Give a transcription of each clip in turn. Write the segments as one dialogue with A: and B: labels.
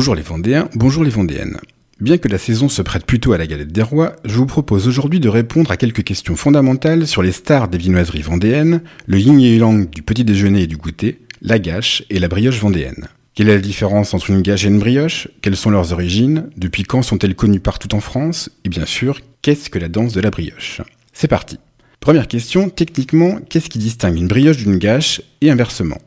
A: Bonjour les Vendéens, bonjour les Vendéennes. Bien que la saison se prête plutôt à la galette des rois, je vous propose aujourd'hui de répondre à quelques questions fondamentales sur les stars des viennoiseries vendéennes, le yin et yang du petit déjeuner et du goûter, la gâche et la brioche vendéenne. Quelle est la différence entre une gâche et une brioche? Quelles sont leurs origines? Depuis quand sont-elles connues partout en France? Et bien sûr, qu'est-ce que la danse de la brioche? C'est parti. Première question, techniquement, qu'est-ce qui distingue une brioche d'une gâche et inversement?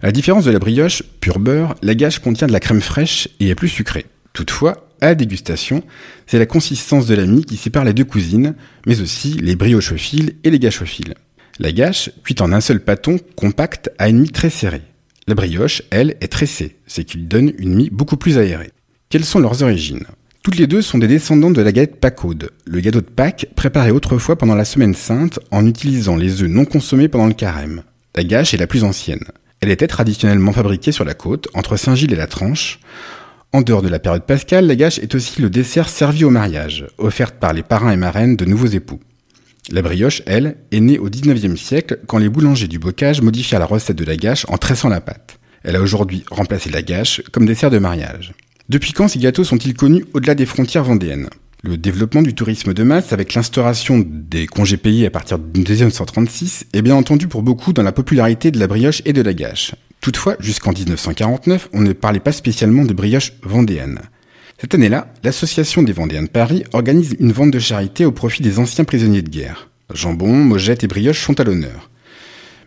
A: À la différence de la brioche, pur beurre, la gâche contient de la crème fraîche et est plus sucrée. Toutefois, à dégustation, c'est la consistance de la mie qui sépare les deux cousines, mais aussi les briochophiles et les gâchophiles. La gâche, cuite en un seul pâton, compacte, a une mie très serrée. La brioche, elle, est tressée, c'est qu'il donne une mie beaucoup plus aérée. Quelles sont leurs origines? Toutes les deux sont des descendantes de la galette Pâquaude, le gâteau de Pâques préparé autrefois pendant la semaine sainte en utilisant les œufs non consommés pendant le carême. La gâche est la plus ancienne. Elle était traditionnellement fabriquée sur la côte, entre Saint-Gilles et la Tranche, en dehors de la période pascale, la gâche est aussi le dessert servi au mariage, offerte par les parrains et marraines de nouveaux époux. La brioche, elle, est née au XIXe siècle quand les boulangers du bocage modifièrent la recette de la gâche en tressant la pâte. Elle a aujourd'hui remplacé la gâche comme dessert de mariage. Depuis quand ces gâteaux sont-ils connus au-delà des frontières vendéennes? Le développement du tourisme de masse avec l'instauration des congés payés à partir de 1936 est bien entendu pour beaucoup dans la popularité de la brioche et de la gâche. Toutefois, jusqu'en 1949, on ne parlait pas spécialement de brioche vendéenne. Cette année-là, l'Association des Vendéens de Paris organise une vente de charité au profit des anciens prisonniers de guerre. Jambon, mojettes et brioches sont à l'honneur.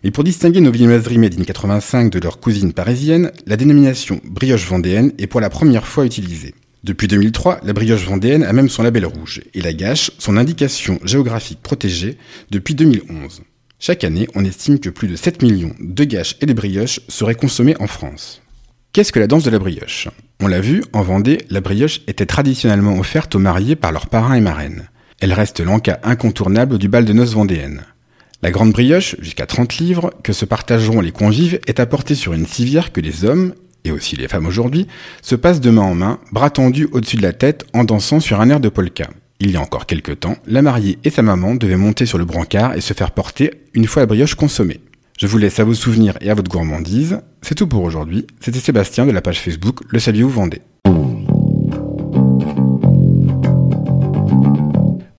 A: Mais pour distinguer nos viennoiseries made in 85 de leurs cousines parisiennes, la dénomination brioche vendéenne est pour la première fois utilisée. Depuis 2003, la brioche vendéenne a même son label rouge et la gâche son indication géographique protégée depuis 2011. Chaque année, on estime que plus de 7 millions de gâches et de brioches seraient consommés en France. Qu'est-ce que la danse de la brioche? On l'a vu, en Vendée, la brioche était traditionnellement offerte aux mariés par leurs parrains et marraines. Elle reste l'encas incontournable du bal de noces vendéenne. La grande brioche, jusqu'à 30 livres, que se partageront les convives, est apportée sur une civière que les hommes, et aussi les femmes aujourd'hui, se passent de main en main, bras tendus au-dessus de la tête en dansant sur un air de polka. Il y a encore quelques temps, la mariée et sa maman devaient monter sur le brancard et se faire porter une fois la brioche consommée. Je vous laisse à vos souvenirs et à votre gourmandise. C'est tout pour aujourd'hui. C'était Sébastien de la page Facebook Le Saviez-vous Vendée.